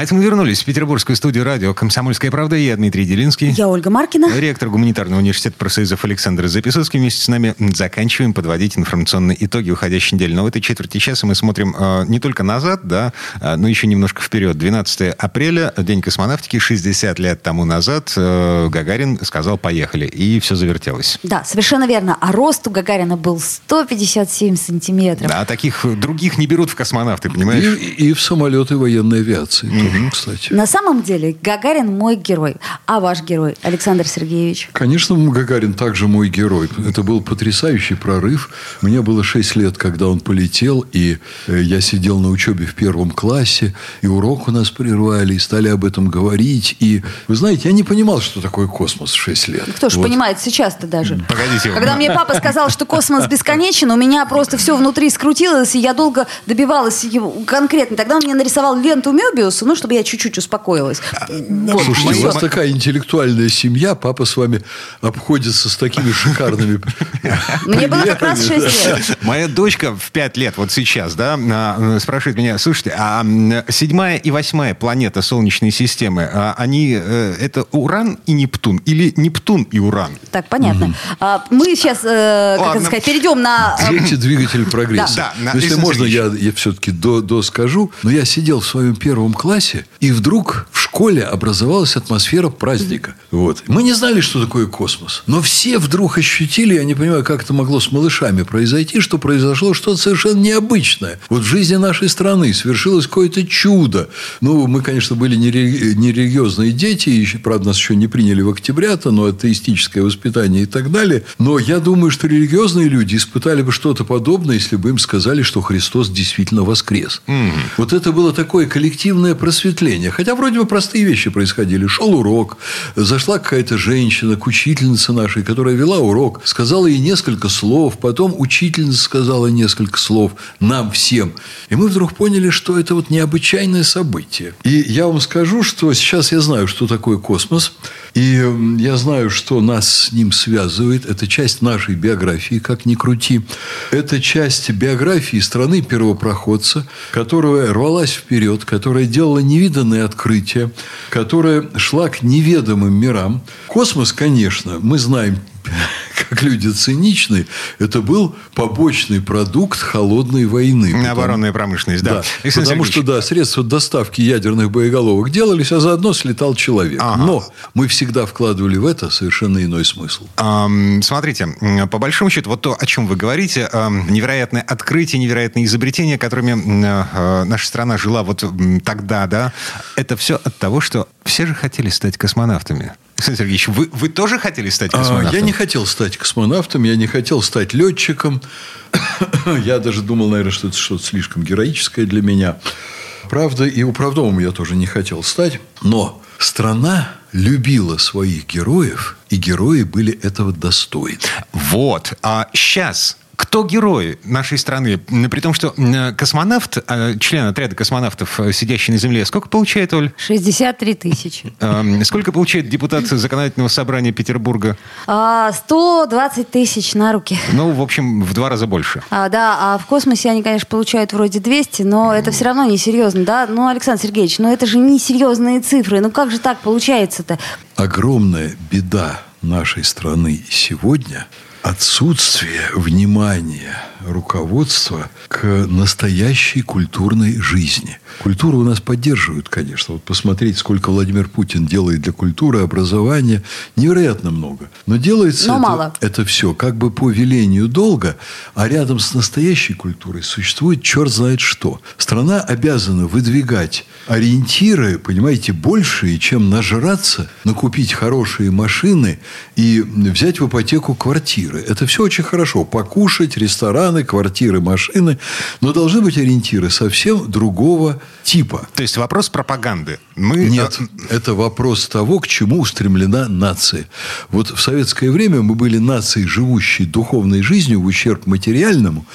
А это мы вернулись в петербургскую студию радио «Комсомольская правда». Я Дмитрий Делинский. Я Ольга Маркина. Ректор гуманитарного университета профсоюзов Александр Записовский. Вместе с нами заканчиваем подводить информационные итоги уходящей недели. Но в этой четверти часа мы смотрим э, не только назад, да, э, но еще немножко вперед. 12 апреля, День космонавтики, 60 лет тому назад э, Гагарин сказал «поехали», и все завертелось. Да, совершенно верно. А рост у Гагарина был 157 сантиметров. Да, а таких других не берут в космонавты, понимаешь? И, и в самолеты военной авиации тоже, кстати. На самом деле Гагарин мой герой. А ваш герой, Александр Сергеевич? Конечно, Гагарин также мой герой. Это был потрясающий прорыв. Мне было 6 лет, когда он полетел, и э, я сидел на учебе в первом классе, и урок у нас прервали, и стали об этом говорить. И, вы знаете, я не понимал, что такое космос в 6 лет. Кто ж Вот. понимает сейчас-то даже. Погодите. Когда мне папа сказал, что космос бесконечен, у меня просто все внутри скрутилось, и я долго добивалась его конкретно. Тогда он мне нарисовал ленту Мебиуса, ну, чтобы я чуть-чуть успокоилась. Вот, Слушайте, всё. у вас такая интеллектуальная семья, папа с вами обходится с такими шикарными Мне было как раз примерами, 6 лет. Моя дочка в 5 лет, вот сейчас, да, а, спрашивает меня, слушайте, а седьмая и восьмая планета Солнечной системы, а, они, э, это Уран и Нептун или Нептун и Уран? Так, понятно. А, мы сейчас, э, как это сказать, перейдем на... Дети – двигатель прогресса. Если можно, я, все-таки до, доскажу. Но я сидел в своем первом классе, и вдруг в школе образовалась атмосфера праздника. Вот. Мы не знали, что такое космос. Но все вдруг ощутили, я не понимаю, как это могло с малышами произойти, что произошло что-то совершенно необычное. Вот в жизни нашей страны свершилось какое-то чудо. Ну, мы, конечно, были нере- нерелигиозные дети, и правда, нас еще не приняли в октября-то, но атеистическое воспитание и так далее. Но я думаю, что религиозные люди испытали бы что-то подобное, если бы им сказали, что Христос действительно воскрес. Вот это было такое коллективное просветление. Хотя вроде бы простые вещи происходили. Шел урок, зашла какая-то женщина к учительнице нашей, которая вела урок, сказала ей несколько слов, потом учительница сказала несколько слов нам всем. И мы вдруг поняли, что это вот необычайное событие. И я вам скажу, что сейчас я знаю, что такое космос, и я знаю, что нас с ним связывает. Это часть нашей биографии, как ни крути. Это часть биографии страны первопроходца, которая рвалась вперед, которая делала невиданные открытия, которая шла к неведомым мирам. Космос, конечно, мы знаем, как люди циничны, это был побочный продукт холодной войны. Потому- Оборонная промышленность, да. да. Александр Потому Сергеевич, что, да, средства доставки ядерных боеголовок делались, а заодно слетал человек. Ага. Но мы всегда вкладывали в это совершенно иной смысл. Ам, Смотрите, по большому счету, вот то, о чем вы говорите, ам, невероятное открытие, невероятные изобретения, которыми м, э, наша страна жила вот тогда, да, это все от того, что все же хотели стать космонавтами. Александр Сергеевич, вы, вы тоже хотели стать космонавтом? Я не хотел стать космонавтом, я не хотел стать летчиком. Я даже думал, наверное, что это что-то слишком героическое для меня. Правда, и управдомом я тоже не хотел стать. Но страна любила своих героев, и герои были этого достойны. Вот. А сейчас кто герой нашей страны? При том, что космонавт, э, член отряда космонавтов, э, сидящий на Земле, сколько получает, Оль? 63 тысячи. Эм, Сколько получает депутат законодательного собрания Петербурга? А, 120 тысяч на руки. Ну, в общем, в два раза больше. А, да, а в космосе они, конечно, получают вроде 200, но это все равно несерьезно, да? Ну, Александр Сергеевич, ну это же несерьезные цифры. Ну как же так получается-то? огромная беда нашей страны сегодня отсутствие внимания руководства к настоящей культурной жизни. Культуру у нас поддерживают, конечно. Вот посмотреть, сколько Владимир Путин делает для культуры, образования, невероятно много. Но делается Но это, мало. это все как бы по велению долга, а рядом с настоящей культурой существует черт знает что. Страна обязана выдвигать ориентиры, понимаете, большие, чем нажраться, накупить хорошие машины и взять в ипотеку квартиры. Это все очень хорошо. Покушать, рестораны, квартиры, машины. Но должны быть ориентиры совсем другого типа. То есть вопрос пропаганды. Мы, Нет, это вопрос того, к чему устремлена нация. Вот в советское время мы были нацией, живущей духовной жизнью в ущерб материальному,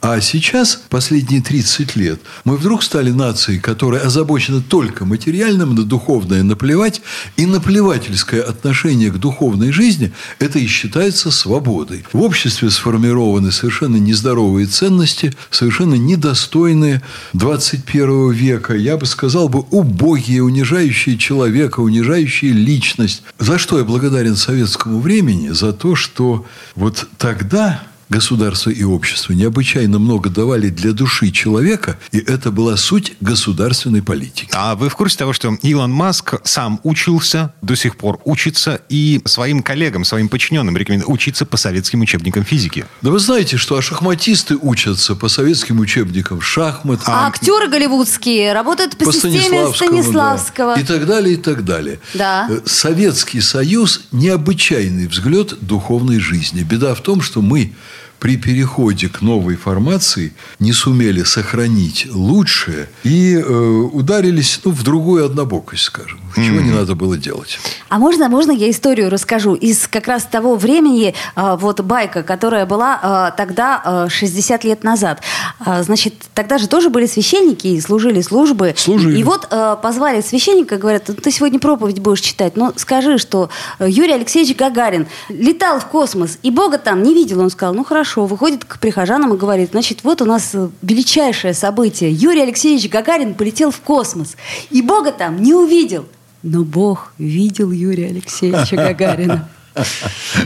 А сейчас, последние 30 лет, мы вдруг стали нацией, которая озабочена только материальным, на духовное наплевать. И наплевательское отношение к духовной жизни – это и считается свободой. В обществе сформированы совершенно нездоровые ценности, совершенно недостойные 21 века. Я бы сказал бы, убогие, унижающие человека, унижающие личность. За что я благодарен советскому времени? За то, что вот тогда государство и общество необычайно много давали для души человека, и это была суть государственной политики. А вы в курсе того, что Илон Маск сам учился, до сих пор учится, и своим коллегам, своим подчиненным рекомендует учиться по советским учебникам физики? Да вы знаете, что а шахматисты учатся по советским учебникам шахмат. А актеры голливудские работают по, по системе Станиславскому, Станиславского. да. И так далее, и так далее. Да. Э, Советский Союз – необычайный взгляд духовной жизни. Беда в том, что мы при переходе к новой формации не сумели сохранить лучшее и э, ударились ну, в другую однобокость, скажем, чего не надо было делать. А можно, можно я историю расскажу из как раз того времени, а, вот байка, которая была а, тогда, а, 60 лет назад. А, Значит, тогда же тоже были священники и служили службы. Служили. И вот а, позвали священника, говорят, «Ну, ты сегодня проповедь будешь читать, но скажи, что э, Юрий Алексеевич Гагарин летал в космос, и Бога там не видел. Он сказал, ну хорошо, выходит к прихожанам и говорит, значит, вот у нас э, величайшее событие. Юрий Алексеевич Гагарин полетел в космос, и Бога там не увидел. Но Бог видел Юрия Алексеевича Гагарина.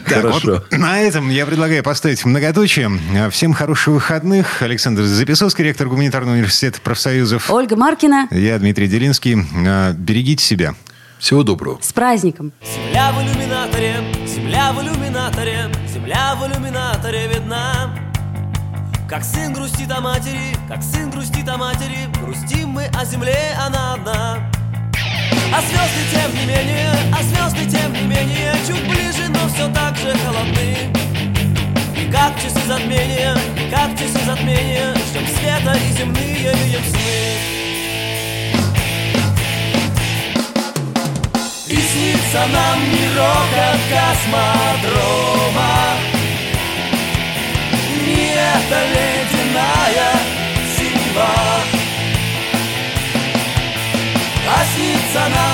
Так, Хорошо. вот на этом я предлагаю поставить многоточие. Всем хороших выходных. Александр Записовский, ректор Гуманитарного университета профсоюзов. Ольга Маркина, Я Дмитрий Делинский. Э, Берегите себя. Всего доброго. с праздником! Земля в иллюминаторе, земля в иллюминаторе, земля в иллюминаторе видна. Как сын грустит о матери, как сын грустит о матери, грустим мы о земле, она одна. А звезды тем не менее, а звезды тем не менее, чуть ближе, но все так же холодны. И как часы затмения, и как часы затмения, ждем света и земные видим сны. Снится нам мирок от космодрома. Не эта ледяная синева А снится нам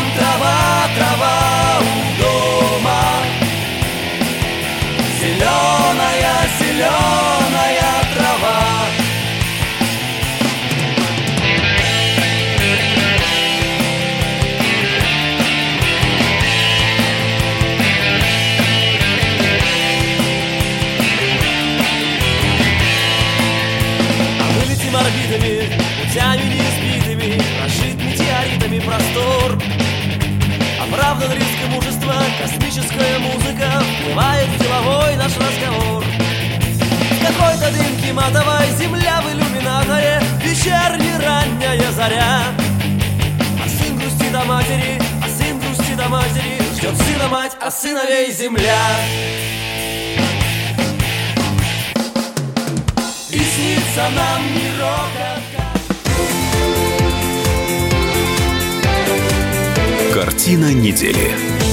Оправдан риск и мужество, космическая музыка Вплывает в деловой наш разговор. В какой-то дымке матовой земля в иллюминаторе Вечерняя ранняя заря А сын грустит о матери, а сын грустит о матери Ждет сына мать, а сыновей земля И снится нам мирок от Картина недели.